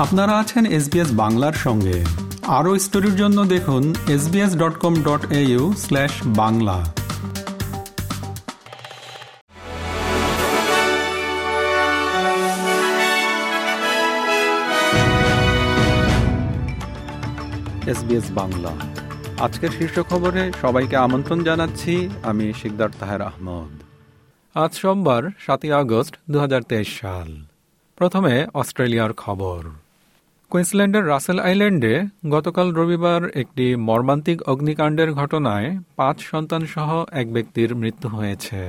আপনারা আছেন এসবিএস বাংলার সঙ্গে। আরও স্টোরির জন্য দেখুন SBS dot com dot au slash Bangla. SBS Bangla. আজকের শীর্ষ খবরে সবাইকে আমন্ত্রণ জানাচ্ছি, আমি শিকদার তাহের আহমদ। আজ সোমবার, সাতই আগস্ট দু হাজার তেইশ সাল। প্রথমে অস্ট্রেলিয়ার খবর। কুইন্সল্যান্ডের রাসেল আইল্যান্ডে গতকাল রবিবার একটি মর্মান্তিক অগ্নিকাণ্ডের ঘটনায় পাঁচ সন্তান সহ এক ব্যক্তির মৃত্যু হয়েছে।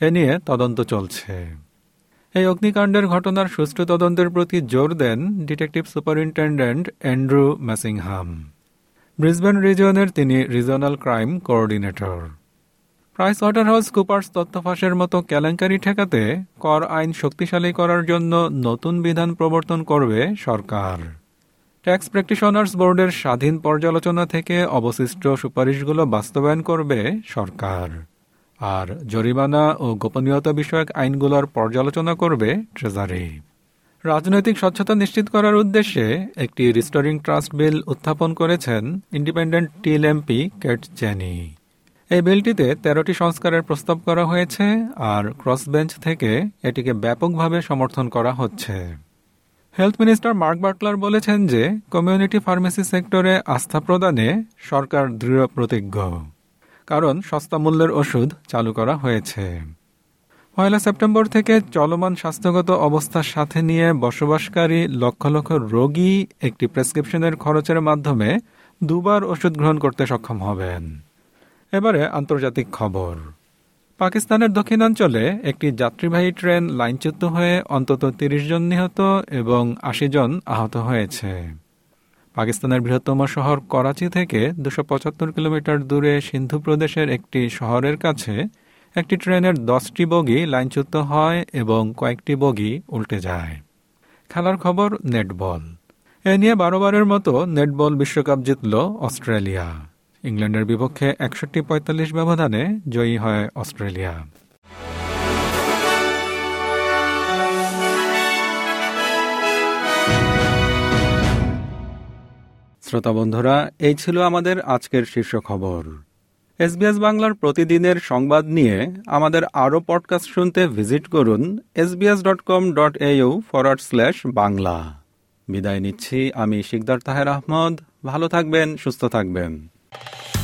এ নিয়ে তদন্ত চলছে। এই অগ্নিকাণ্ডের ঘটনার সুষ্ঠু তদন্তের প্রতি জোর দেন detective superintendent Andrew Massingham Brisbane রিজিয়নের তিনি regional crime coordinator. PricewaterhouseCoopers তথ্য ফাঁসের মতো কেলেঙ্কারি ঠেকাতে কর আইন শক্তিশালী করার জন্য নতুন বিধান প্রবর্তন করবে সরকার। ট্যাক্স প্র্যাকটিশনার্স বোর্ডের স্বাধীন পর্যালোচনা থেকে অবশিষ্ট সুপারিশগুলো বাস্তবায়ন করবে সরকার। আর জরিমানা ও গোপনীয়তা বিষয়ক আইনগুলোর পর্যালোচনা করবে ট্রেজারি রাজনৈতিক স্বচ্ছতা নিশ্চিত করার উদ্দেশ্যে একটি রিস্টোরিং ট্রাস্ট বিল উত্থাপন করেছেন independent teal MP Kate Chaney এই বিলটিতে তেরোটি সংস্কারের প্রস্তাব করা হয়েছে আর ক্রসবেঞ্চ থেকে এটিকে ব্যাপকভাবে সমর্থন করা হচ্ছে। হেলথ মিনিস্টার মার্ক বাটলার বলেছেন যে, কমিউনিটি ফার্মেসি সেক্টরে আস্থা প্রদানে সরকার দৃঢ় প্রতিজ্ঞ, কারণ সস্তা মূল্যের ওষুধ চালু করা হয়েছে। পয়লা সেপ্টেম্বর থেকে চলমান স্বাস্থ্যগত অবস্থার সাথে নিয়ে বসবাসকারী লক্ষ লক্ষ রোগী একটি প্রেসক্রিপশনের খরচের মাধ্যমে দুবার ওষুধ গ্রহণ করতে সক্ষম হবেন। এবারে আন্তর্জাতিক খবর। পাকিস্তানের দক্ষিণাঞ্চলে একটি যাত্রীবাহী ট্রেন লাইনচ্যুত হয়ে অন্তত তিরিশ জন নিহত এবং আশি জন আহত হয়েছে। পাকিস্তানের বৃহত্তম শহর করাচি থেকে দুশো কিলোমিটার দূরে সিন্ধু প্রদেশের একটি শহরের কাছে একটি ট্রেনের দশটি বগি লাইনচ্যুত হয় এবং কয়েকটি বগি উল্টে যায়। খেলার খবর, নেটবল। এ নিয়ে বারোবারের মতো নেটবল বিশ্বকাপ জিতল অস্ট্রেলিয়া। ইংল্যান্ডের বিপক্ষে একষট্টি পঁয়তাল্লিশ ব্যবধানে জয়ী হয় অস্ট্রেলিয়া। শ্রোতা বন্ধুরা, এই ছিল আমাদের আজকের শীর্ষ খবর। এসবিএস বাংলার প্রতিদিনের সংবাদ নিয়ে আমাদের আরও পডকাস্ট শুনতে ভিজিট করুন SBS dot com dot au forward slash Bangla. বিদায় নিচ্ছি, আমি শিকদার তাহের আহমদ। ভালো থাকবেন, সুস্থ থাকবেন।